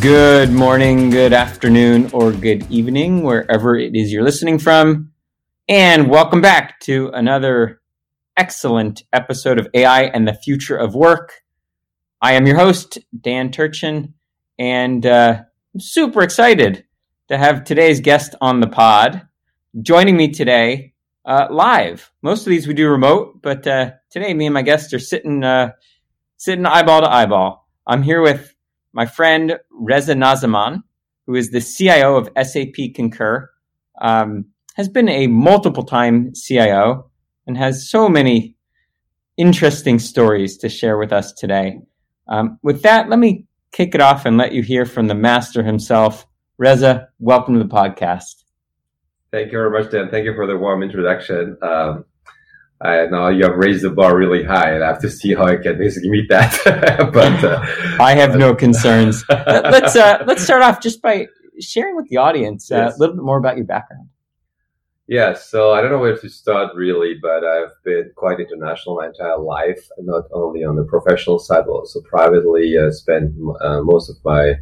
Good morning, good afternoon, or good evening, wherever it is you're listening from. And welcome back to another excellent episode of AI and the Future of Work. I am your host, Dan Turchin, and uh, I'm super excited to have today's guest on the pod. Joining me today uh, live. Most of these we do remote, but uh, today me and my guests are sitting uh, sitting eyeball to eyeball. I'm here with my friend Reza Nazarman, who is the CIO of SAP Concur, um, has been a multiple time CIO and has so many interesting stories to share with us today. Um, with that, let me kick it off and let you hear from the master himself. Reza, welcome to the podcast. Thank you very much, Dan. Thank you for the warm introduction. Um, I know you have raised the bar really high, and I have to see how I can basically meet that. but uh, I have no concerns. let's uh, let's start off just by sharing with the audience uh, yes. a little bit more about your background. Yeah, so I don't know where to start really, but I've been quite international my entire life, not only on the professional side, but also privately. I spent uh, most of my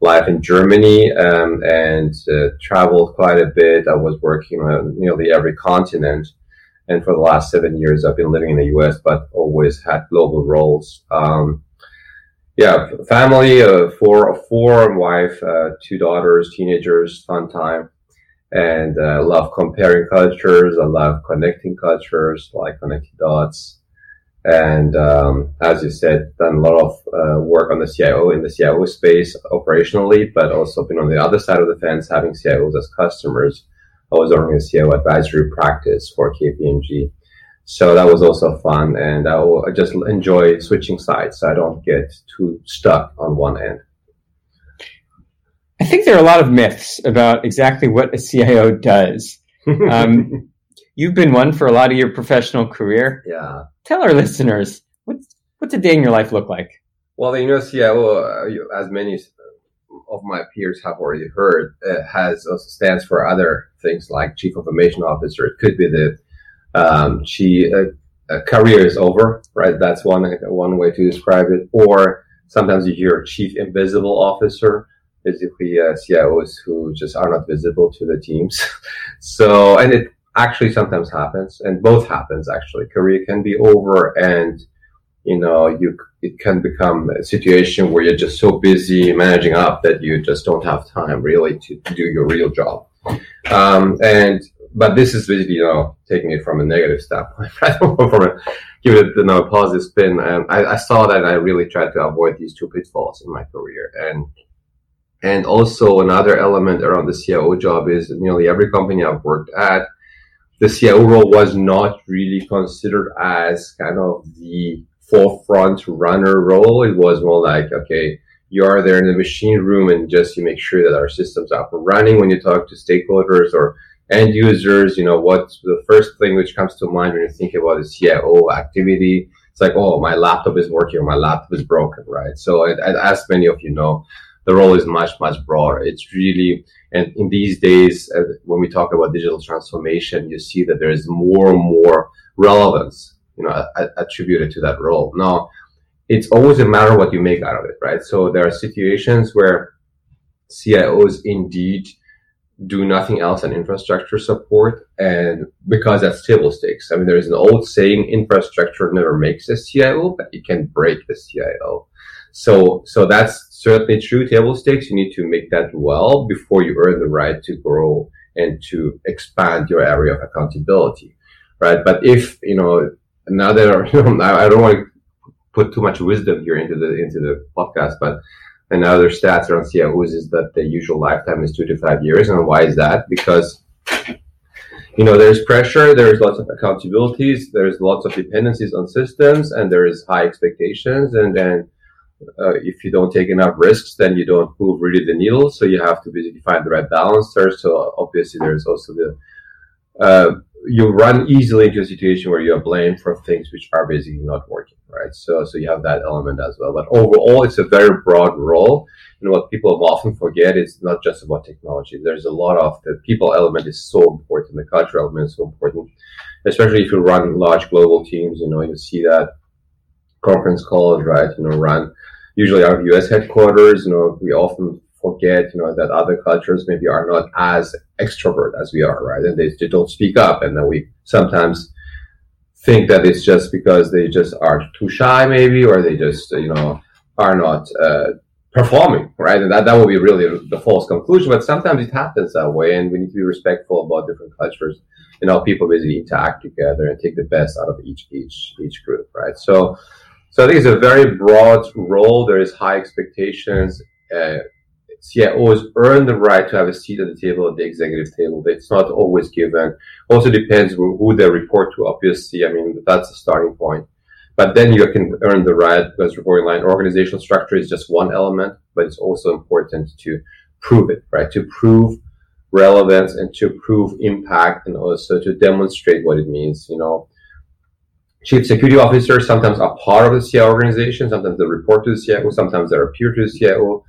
life in Germany um, and uh, traveled quite a bit. I was working on nearly every continent and for the last seven years, I've been living in the U.S., but always had global roles. Um, yeah, family, uh, four, four, wife, uh, two daughters, teenagers, fun time. And I uh, love comparing cultures. I love connecting cultures, like connecting dots. And um, as you said, done a lot of uh, work on the CIO in the CIO space operationally, but also been on the other side of the fence, having CIOs as customers I was running a CEO advisory practice for KPMG. So that was also fun. And I, I just enjoy switching sides so I don't get too stuck on one end. I think there are a lot of myths about exactly what a CIO does. Um, you've been one for a lot of your professional career. Yeah. Tell our listeners what's what's a day in your life look like. Well, you know, CIO, uh, as many of my peers have already heard, uh, has also stands for other things like chief information officer. It could be the um, she uh, uh, career is over, right? That's one one way to describe it. Or sometimes you hear chief invisible officer, basically uh, CIOs who just are not visible to the teams. so, and it actually sometimes happens, and both happens actually. Career can be over, and you know you it can become a situation where you're just so busy managing up that you just don't have time really to, to do your real job. Um, and but this is basically you know taking it from a negative standpoint, give it you know, a positive spin. I, I saw that I really tried to avoid these two pitfalls in my career. And and also another element around the CIO job is nearly every company I've worked at, the CIO role was not really considered as kind of the forefront runner role. It was more like, okay, you are there in the machine room and just you make sure that our systems are up and running when you talk to stakeholders or end users. You know, what's the first thing which comes to mind when you think about a CIO activity? It's like, oh, my laptop is working or my laptop is broken, right? So, as many of you know, the role is much, much broader. It's really, and in these days, uh, when we talk about digital transformation, you see that there is more and more relevance you know attributed to that role. Now, it's always a matter what you make out of it, right? So there are situations where CIOs indeed do nothing else than infrastructure support, and because that's table stakes. I mean, there is an old saying: infrastructure never makes a CIO, but it can break the CIO. So, so that's certainly true. Table stakes. You need to make that well before you earn the right to grow and to expand your area of accountability, right? But if you know another, I don't want to put too much wisdom here into the into the podcast, but another stats around CIOs is that the usual lifetime is two to five years. And why is that? Because you know there's pressure, there's lots of accountabilities, there's lots of dependencies on systems, and there is high expectations, and then. Uh, if you don't take enough risks, then you don't move really the needle. So you have to basically find the right balance there. So obviously, there's also the uh, you run easily into a situation where you are blamed for things which are basically not working, right? So, so you have that element as well. But overall, it's a very broad role. And what people often forget is not just about technology. There's a lot of the people element is so important. The culture element is so important, especially if you run large global teams. You know, you see that conference calls, right? You know, run usually our U.S. headquarters. You know, we often forget, you know, that other cultures maybe are not as extrovert as we are, right? And they, they don't speak up, and then we sometimes think that it's just because they just are too shy, maybe, or they just, you know, are not uh, performing, right? And that, that would be really the false conclusion. But sometimes it happens that way, and we need to be respectful about different cultures and how people basically interact together and take the best out of each each each group, right? So, so I think it's a very broad role. There is high expectations. Uh, CIOs earn the right to have a seat at the table at the executive table. It's not always given. Also depends who they report to. Obviously, I mean that's a starting point. But then you can earn the right because reporting line organizational structure is just one element, but it's also important to prove it, right? To prove relevance and to prove impact and also to demonstrate what it means. You know, chief security officers sometimes are part of the CIO organization, sometimes they report to the CIO, sometimes they're a peer to the CIO.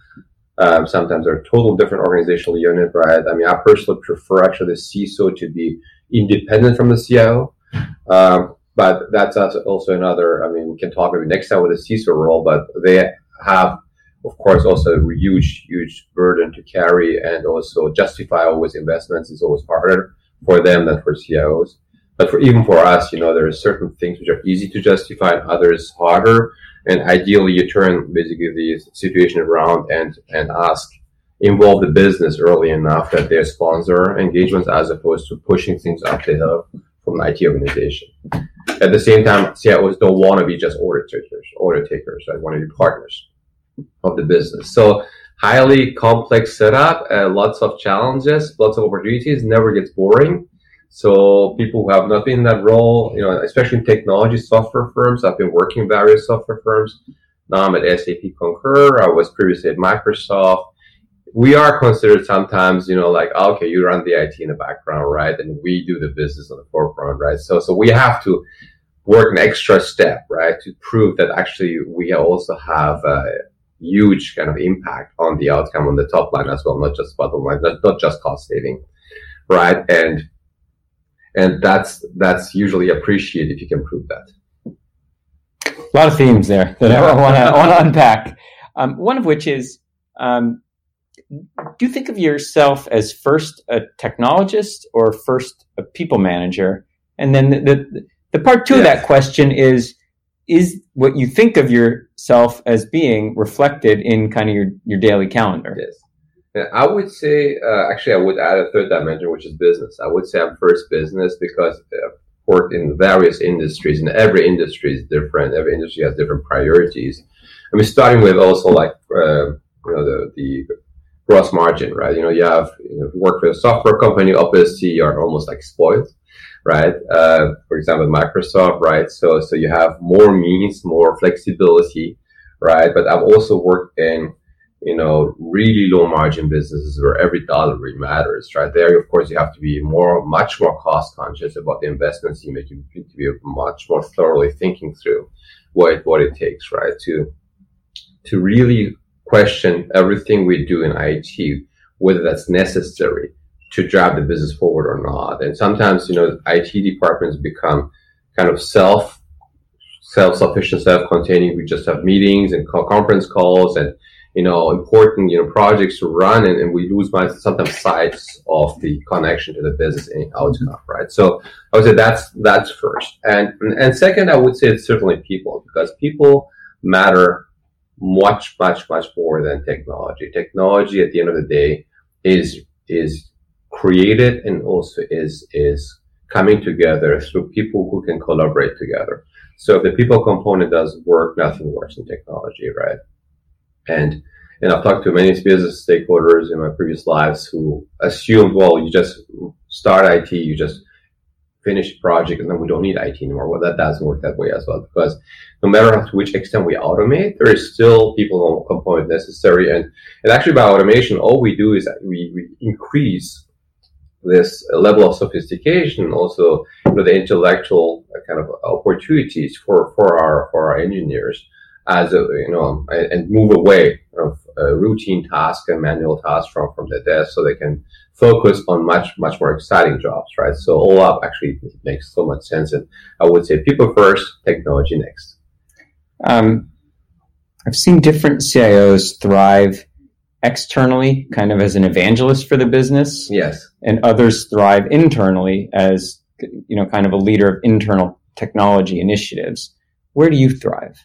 Um, sometimes they're a total different organizational unit, right? I mean, I personally prefer actually the CISO to be independent from the CIO. Um, but that's also another, I mean, we can talk maybe next time with the CISO role, but they have, of course, also a huge, huge burden to carry and also justify always investments is always harder for them than for CIOs. But for even for us, you know, there are certain things which are easy to justify and others harder. And ideally, you turn basically the situation around and, and ask, involve the business early enough that they sponsor engagements as opposed to pushing things up the hill from an IT organization. At the same time, CIOs don't want to be just order takers, order takers. They want to be partners of the business. So highly complex setup, uh, lots of challenges, lots of opportunities, never gets boring. So people who have not been in that role, you know, especially in technology software firms, I've been working in various software firms. Now I'm at SAP Concur. I was previously at Microsoft we are considered sometimes, you know, like, ah, okay, you run the IT in the background, right? And we do the business on the forefront, right? So, so we have to work an extra step, right? To prove that actually we also have a huge kind of impact on the outcome on the top line as well, not just bottom line, not, not just cost saving, right? And, and that's, that's usually appreciated if you can prove that. A lot of themes there that I want to want to unpack. Um, one of which is um, do you think of yourself as first a technologist or first a people manager? And then the, the, the part two yes. of that question is, is what you think of yourself as being reflected in kind of your, your daily calendar? Yes. Yeah, I would say, uh, actually, I would add a third dimension, which is business. I would say I'm first business because I've worked in various industries, and every industry is different. Every industry has different priorities. I mean, starting with also like, uh, you know, the, the gross margin, right? You know, you have you know, work for a software company, obviously you're almost like spoiled, right? Uh, for example, Microsoft, right? So, so you have more means, more flexibility, right? But I've also worked in, you know, really low margin businesses where every dollar really matters, right? There, of course, you have to be more, much more cost conscious about the investments you make. You need to be much more thoroughly thinking through what, what it takes, right? To, to really question everything we do in IT, whether that's necessary to drive the business forward or not. And sometimes, you know, IT departments become kind of self, self-sufficient, self-containing. We just have meetings and conference calls and, you know, important, you know, projects to run and, and we lose sometimes sights of the connection to the business outcome, right? So I would say that's, that's first. And, and second, I would say it's certainly people because people matter much, much, much more than technology. Technology at the end of the day is, is created and also is, is coming together through people who can collaborate together. So if the people component doesn't work, nothing works in technology, right? And, and I've talked to many business stakeholders in my previous lives who assumed, well, you just start IT, you just finished project and then we don't need IT anymore. Well, that doesn't work that way as well because no matter to which extent we automate, there is still people component necessary. And, and actually by automation, all we do is we, we increase this level of sophistication, also you know, the intellectual kind of opportunities for, for our, for our engineers as a, you know, and move away from routine tasks and manual tasks from, from the desk so they can focus on much, much more exciting jobs, right? So all up actually makes so much sense. And I would say people first, technology next. Um, I've seen different CIOs thrive externally, kind of as an evangelist for the business. Yes. And others thrive internally as, you know, kind of a leader of internal technology initiatives. Where do you thrive?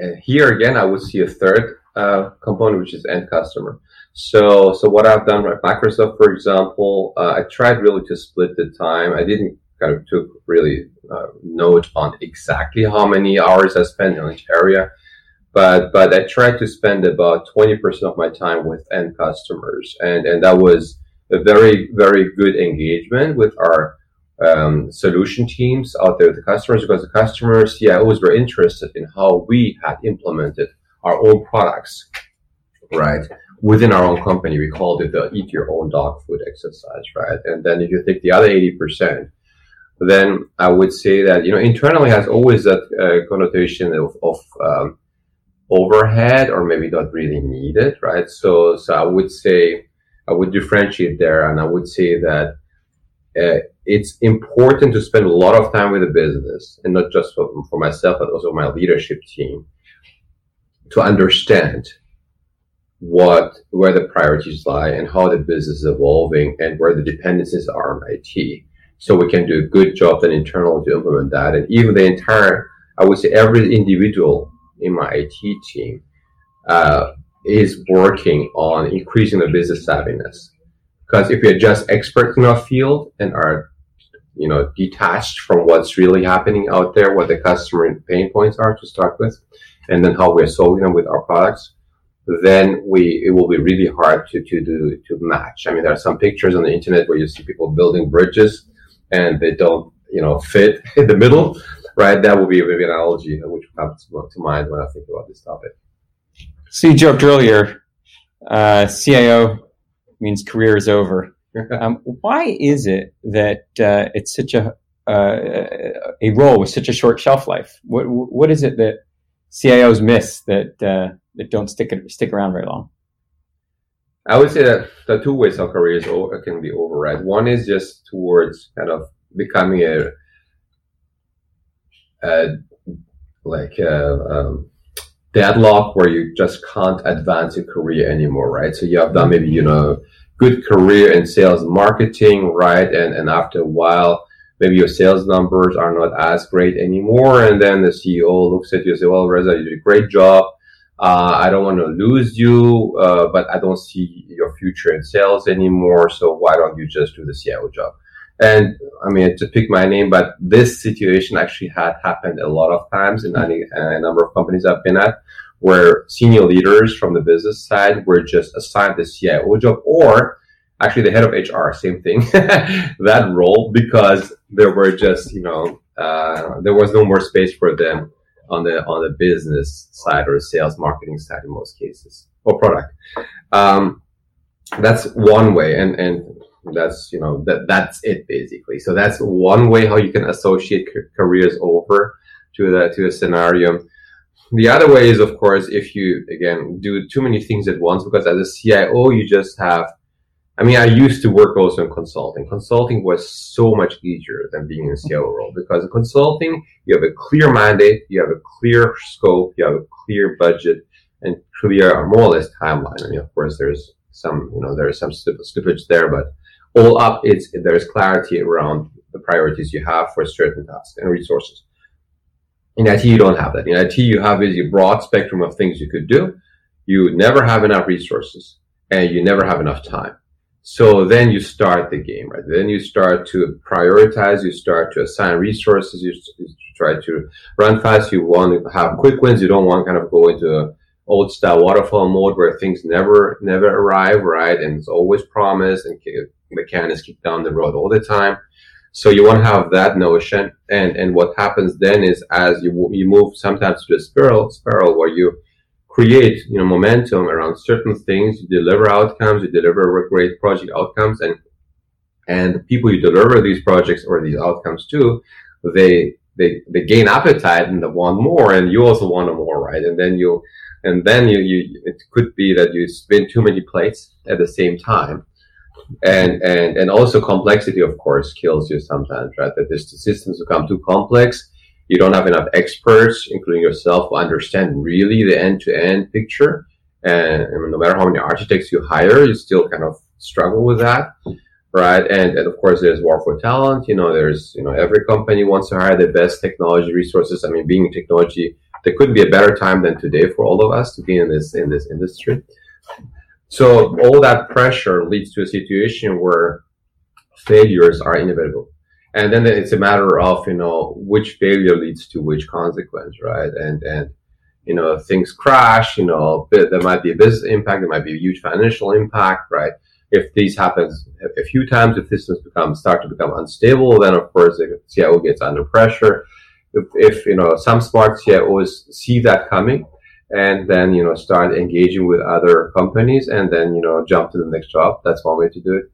Uh, here again, I would see a third uh, component, which is end customer. So, so what I've done at Microsoft, for example, uh, I tried really to split the time. I didn't kind of took really uh, note on exactly how many hours I spent in each area, but but I tried to spend about twenty percent of my time with end customers, and and that was a very very good engagement with our um, solution teams out there the customers because the customers, yeah, always were interested in how we had implemented our own products, right? Within our own company, we called it the eat your own dog food exercise, right? And then if you take the other 80%, then I would say that, you know, internally has always that uh, connotation of, of um, overhead or maybe not really needed, right? So, so I would say, I would differentiate there and I would say that uh, it's important to spend a lot of time with the business and not just for, for myself, but also my leadership team to understand what, where the priorities lie and how the business is evolving and where the dependencies are on IT. So we can do a good job then internally to implement that. And even the entire, I would say every individual in my IT team, uh, is working on increasing the business savviness because if you're just experts in our field and are, you know, detached from what's really happening out there, what the customer pain points are to start with, and then how we're solving them with our products, then we it will be really hard to to do to match. I mean, there are some pictures on the internet where you see people building bridges and they don't, you know, fit in the middle, right? That would be maybe an analogy which comes to mind when I think about this topic. So you joked earlier, uh, CIO means career is over. Um, why is it that uh, it's such a uh, a role with such a short shelf life? What what is it that CIOs miss that uh, that don't stick stick around very long? I would say that the two ways how careers can be override. One is just towards kind of becoming a, a like a, um, deadlock where you just can't advance your career anymore, right? So you have done maybe, you know, good career in sales marketing, right? And, and after a while, maybe your sales numbers are not as great anymore. And then the CEO looks at you and say, well, Reza, you did a great job. Uh, I don't want to lose you, uh, but I don't see your future in sales anymore. So why don't you just do the CEO job? And I mean, to pick my name, but this situation actually had happened a lot of times in a number of companies I've been at where senior leaders from the business side were just assigned the CIO job or actually the head of HR, same thing, that role because there were just, you know, uh, there was no more space for them on the, on the business side or sales marketing side in most cases or product. Um, that's one way. And, and that's you know that that's it basically. So that's one way how you can associate careers over to the to a scenario. The other way is, of course, if you again do too many things at once, because as a CIO, you just have. I mean, I used to work also in consulting. Consulting was so much easier than being in a CIO role because in consulting, you have a clear mandate, you have a clear scope, you have a clear budget, and clear, more or less timeline. I mean, of course, there's some, you know, there's some slippage there, but all up, it's there's clarity around the priorities you have for certain tasks and resources. In IT, you don't have that. In IT, you have is a broad spectrum of things you could do. You never have enough resources and you never have enough time. So then you start the game, right? Then you start to prioritize, you start to assign resources, you, try to run fast, you want to have quick wins, you don't want to kind of go into old style waterfall mode where things never, never arrive, right? And it's always promised and the can is down the road all the time. So you want to have that notion. And, and what happens then is as you, you move sometimes to a spiral, spiral where you create, you know, momentum around certain things, you deliver outcomes, you deliver great project outcomes and, and the people you deliver these projects or these outcomes to, they, they, they gain appetite and they want more and you also want more, right? And then you, and then you, you, it could be that you spin too many plates at the same time and and and also complexity of course kills you sometimes right that the systems become too complex You don't have enough experts, including yourself, who understand really the end-to-end picture. And, and no matter how many architects you hire, you still kind of struggle with that right? And, and of course, there's war for talent. You know, there's you know every company wants to hire the best technology resources. I mean, being in technology, there could be a better time than today for all of us to be in this in this industry. So all that pressure leads to a situation where failures are inevitable. And then it's a matter of, you know, which failure leads to which consequence, right? And, and, you know, things crash, you know, there might be a business impact, there might be a huge financial impact, right? If these happens a few times, if systems become, start to become unstable, then of course the CIO gets under pressure. If, if, you know, some smart CIOs see that coming and then, you know, start engaging with other companies and then, you know, jump to the next job. That's one way to do it.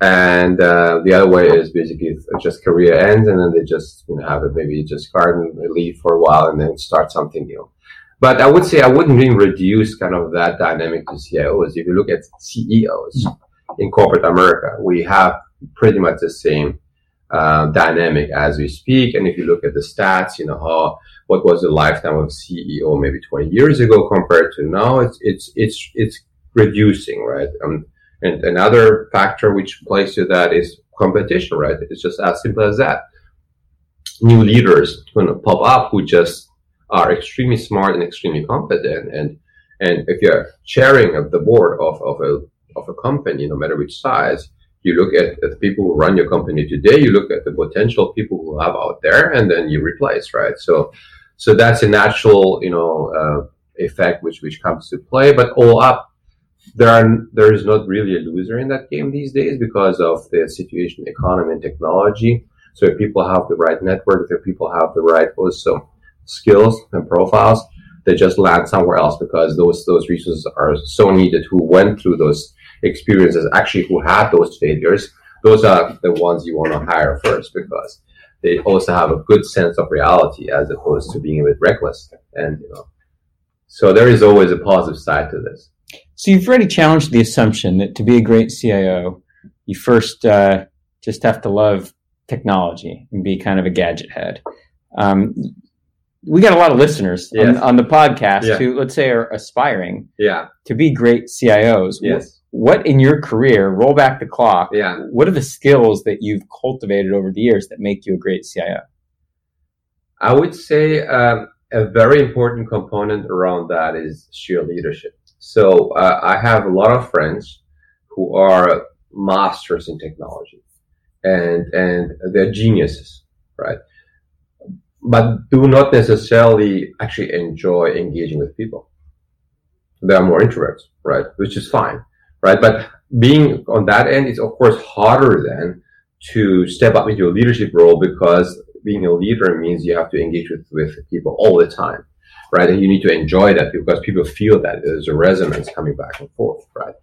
And uh, the other way is basically just career ends and then they just you know, have it maybe just garden leave for a while and then start something new. But i would say i wouldn't really reduce kind of that dynamic to cios if you look at ceos in corporate america we have pretty much the same uh, dynamic as we speak and if you look at the stats you know how what was the lifetime of ceo maybe 20 years ago compared to now it's it's it's it's reducing right um, and another factor which plays to that is competition, right? It's just as simple as that. New leaders going to pop up who just are extremely smart and extremely competent. And, and if you're chairing of the board of, of a, of a company, no matter which size, you look at, at the people who run your company today, you look at the potential people who have out there, and then you replace, right? So, so that's a natural, you know, uh, effect which which comes to play. But all up, there are there is not really a loser in that game these days because of the situation, economy, and technology. So if people have the right network, if people have the right also skills and profiles, they just land somewhere else because those those resources are so needed. Who went through those experiences, actually, who had those failures, those are the ones you want to hire first because they also have a good sense of reality as opposed to being a bit reckless. And you know, so there is always a positive side to this. So you've already challenged the assumption that to be a great CIO, you first uh, just have to love technology and be kind of a gadget head. Um, we got a lot of listeners yes. on, on, the podcast yeah. who, let's say, are aspiring yeah. to be great CIOs. Yes. What, in your career, roll back the clock, yeah. what are the skills that you've cultivated over the years that make you a great CIO? I would say um, a very important component around that is sheer leadership. So uh, I have a lot of friends who are masters in technology, and and they're geniuses, right? But do not necessarily actually enjoy engaging with people. They are more introverts, right? Which is fine, right? But being on that end is of course harder than to step up into a leadership role because being a leader means you have to engage with, with people all the time right? And you need to enjoy that because people feel that there's a resonance coming back and forth, right?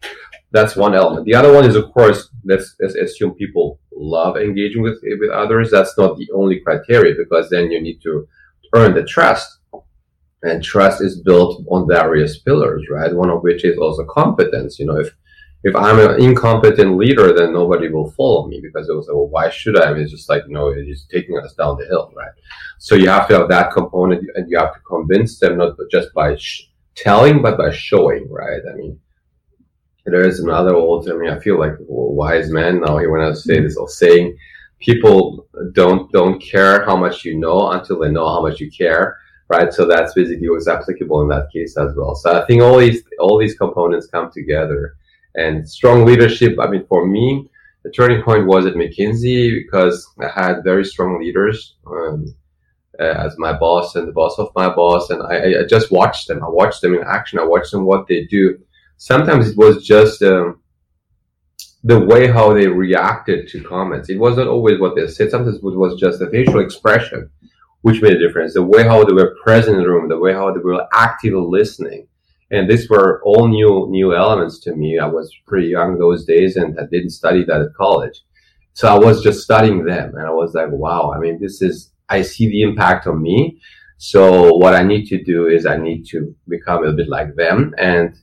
That's one element. The other one is, of course, let's, let's assume people love engaging with with others. That's not the only criteria because then you need to earn the trust, and trust is built on various pillars, right? One of which is also competence. You know, if if I'm an incompetent leader, then nobody will follow me because they will say, well, why should I? I mean, it's just like, you know, it's taking us down the hill, right? So you have to have that component and you have to convince them not just by sh- telling, but by showing, right? I mean, there is another old, I mean, I feel like wise man now here when I say this, or saying people don't, don't care how much you know until they know how much you care. Right. So that's basically what's applicable in that case as well. So I think all these, all these components come together and strong leadership. I mean, for me, the turning point was at McKinsey because I had very strong leaders um, uh, as my boss and the boss of my boss, and I, I, just watched them. I watched them in action. I watched them what they do. Sometimes it was just um, the way how they reacted to comments. It was not always what they said. Sometimes it was just the facial expression, which made a difference. The way how they were present in the room, the way how they were actively listening and these were all new new elements to me. I was pretty young those days, and I didn't study that at college, so I was just studying them, and I was like, wow. I mean, this is I see the impact on me. So what I need to do is I need to become a bit like them, and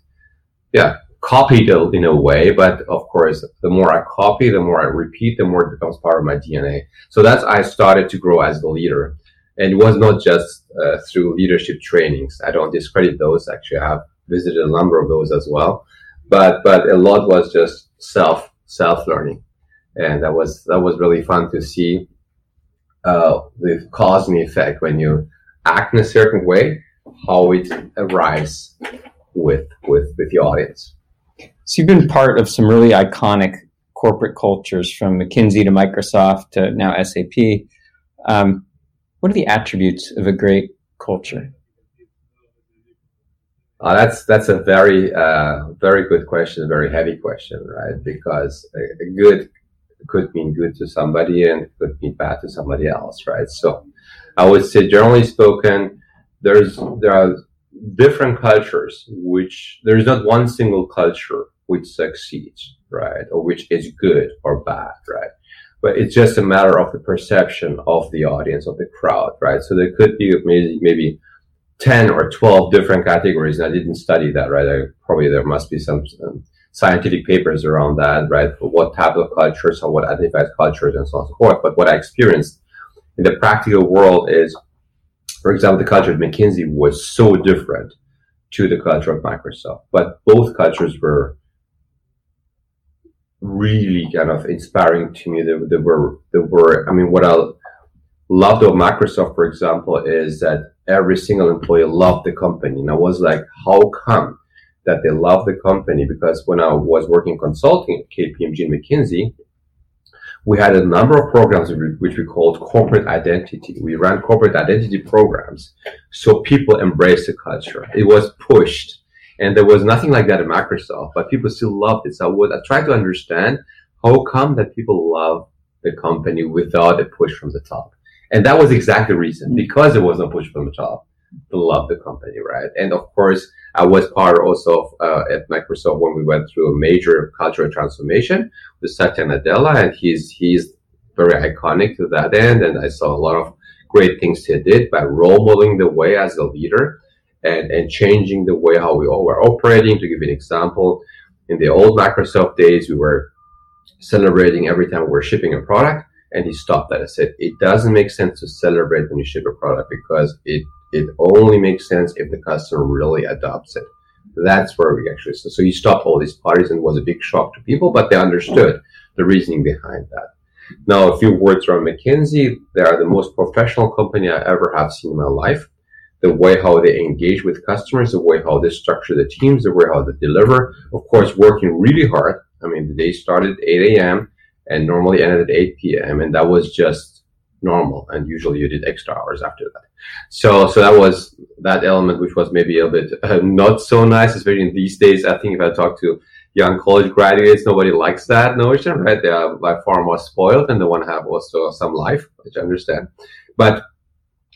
yeah, copy it in a way. But of course, the more I copy, the more I repeat, the more it becomes part of my DNA. So that's I started to grow as the leader And it was not just uh, through leadership trainings. I don't discredit those. Actually, I have visited a number of those as well. But, but a lot was just self, self learning. And that was, that was really fun to see, uh, the cause and effect when you act in a certain way, how it arrives with, with, with the audience. So you've been part of some really iconic corporate cultures from McKinsey to Microsoft to now SAP. Um, what are the attributes of a great culture? Uh, that's that's a very uh, very good question, very heavy question, right? Because good could mean good to somebody and could mean bad to somebody else, right? So I would say, generally spoken, there's there are different cultures which there's not one single culture which succeeds, right, or which is good or bad, right? but it's just a matter of the perception of the audience of the crowd right so there could be maybe maybe 10 or 12 different categories and i didn't study that right I, probably there must be some, scientific papers around that right what type of cultures or what identifies cultures and so on and so forth but what i experienced in the practical world is for example the culture of mckinsey was so different to the culture of microsoft but both cultures were really kind of inspiring to me. They, they were, they were, I mean, what I loved of Microsoft, for example, is that every single employee loved the company. And I was like, how come that they love the company? Because when I was working consulting at KPMG and McKinsey, we had a number of programs which we called corporate identity. We ran corporate identity programs so people embraced the culture. It was pushed and there was nothing like that at Microsoft, but people still loved it. So I would I tried to understand how come that people love the company without a push from the top. And that was exactly the reason, because it was no push from the top to love the company, right? And of course, I was part also of, uh, at Microsoft when we went through a major cultural transformation with Satya Nadella, and he's he's very iconic to that end. And I saw a lot of great things he did by role modeling the way as a leader and, and changing the way how we all were operating. To give you an example, in the old Microsoft days, we were celebrating every time we were shipping a product, and he stopped that. I said, it doesn't make sense to celebrate when you ship a product because it, it only makes sense if the customer really adopts it. That's where we actually, so, so he stopped all these parties and was a big shock to people, but they understood the reasoning behind that. Now, a few words around McKinsey. They are the most professional company I ever have seen in my life the way how they engage with customers, the way how they structure the teams, the way how they deliver. Of course, working really hard. I mean, the day started at 8 a.m. and normally ended at 8 p.m. And that was just normal. And usually you did extra hours after that. So, so that was that element, which was maybe a bit uh, not so nice, especially in these days. I think if I talk to young college graduates, nobody likes that notion, right? They are by far more spoiled and they want to have also some life, which I understand. But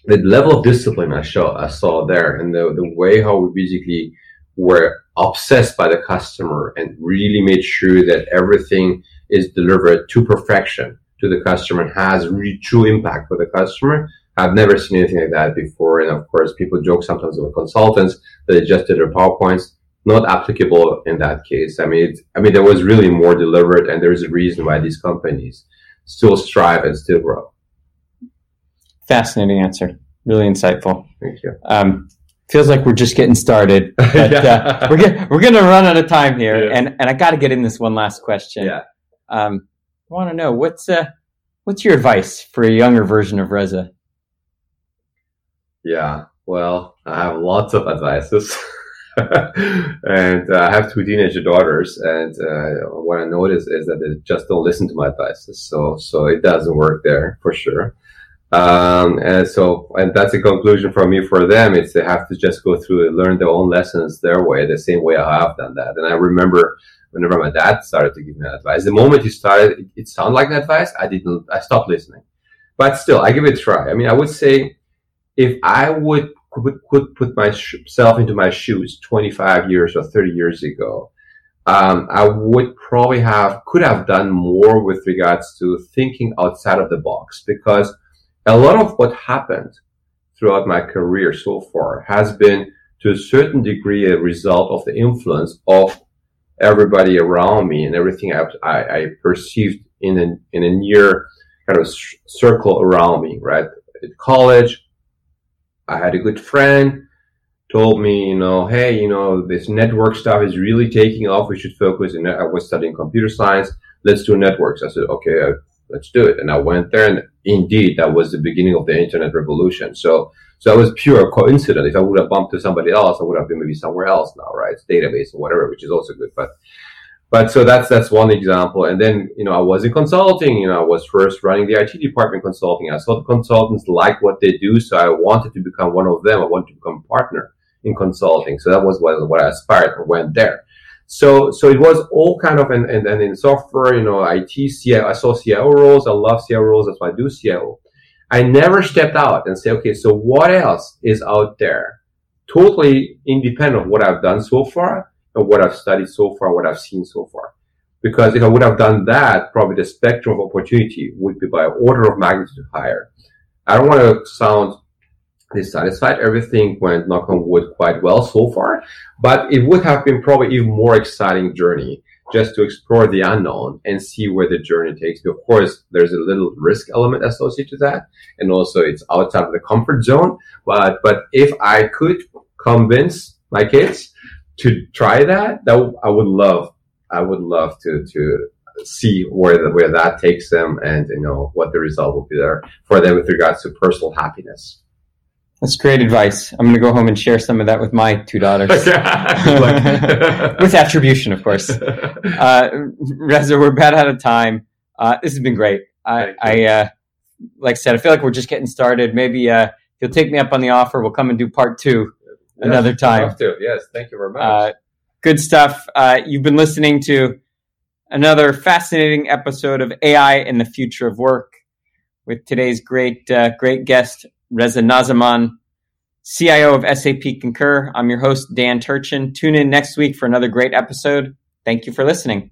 the level of discipline I saw, I saw there and the, the way how we basically were obsessed by the customer and really made sure that everything is delivered to perfection to the customer and has really true impact for the customer. I've never seen anything like that before. And of course, people joke sometimes with consultants that they just did their PowerPoints. Not applicable in that case. I mean, I mean, there was really more delivered and there's a reason why these companies still strive and still grow. Fascinating answer. Really insightful. Thank you. Um, feels like we're just getting started. But, yeah. uh, we're get, we're going to run out of time here, yeah. and and I got to get in this one last question. Yeah. Um, I want to know what's uh what's your advice for a younger version of Reza? Yeah. Well, I have lots of advices. and uh, I have two teenage daughters, and uh, what I notice is that they just don't listen to my advices. So, so it doesn't work there for sure. Um, and so, and that's a conclusion for me for them. It's they have to just go through and learn their own lessons their way, the same way I have done that. And I remember whenever my dad started to give me advice, the moment he started, it, it sounded like advice. I didn't, I stopped listening, but still, I give it a try. I mean, I would say if I would could, could put myself into my shoes 25 years or 30 years ago, um, I would probably have, could have done more with regards to thinking outside of the box because a lot of what happened throughout my career so far has been to a certain degree a result of the influence of everybody around me and everything I, I, I perceived in a, in a near kind of circle around me, right? At college, I had a good friend told me, you know, hey, you know, this network stuff is really taking off. We should focus. And I was studying computer science. Let's do networks. I said, okay, uh, let's do it. And I went there, and indeed, that was the beginning of the internet revolution. So, so it was pure coincidence. If I would have bumped to somebody else, I would have been maybe somewhere else now, right? Database or whatever, which is also good. But but so that's that's one example. And then you know I was in consulting. You know I was first running the IT department consulting. I saw the consultants like what they do, so I wanted to become one of them. I wanted to become a partner in consulting. So that was what, what I aspired and went there. So so it was all kind of and and, and in software, you know, IT, CIO, I saw CIO roles. I love CIO roles. That's why I do CIO. I never stepped out and say, okay, so what else is out there? Totally independent of what I've done so far and what I've studied so far, what I've seen so far. Because if I would have done that, probably the spectrum of opportunity would be by order of magnitude higher. I don't want to sound dissatisfied. Everything went knock on wood quite well so far, but it would have been probably even more exciting journey just to explore the unknown and see where the journey takes you. Of course, there's a little risk element associated to that, and also it's outside of the comfort zone. But but if I could convince my kids to try that, that I would love. I would love to to see where the, where that takes them, and you know what the result will be there for them with regards to personal happiness. That's great advice. I'm going to go home and share some of that with my two daughters. with attribution, of course. Uh, Reza, we're about out of time. Uh, this has been great. I, I uh, like I said, I feel like we're just getting started. Maybe uh, if you'll take me up on the offer, we'll come and do part two another time. To. Yes, thank you very much. Uh, good stuff. Uh, you've been listening to another fascinating episode of AI and the Future of Work with today's great, uh, great guest, Reza Nazarman, CIO of SAP Concur. I'm your host, Dan Turchin. Tune in next week for another great episode. Thank you for listening.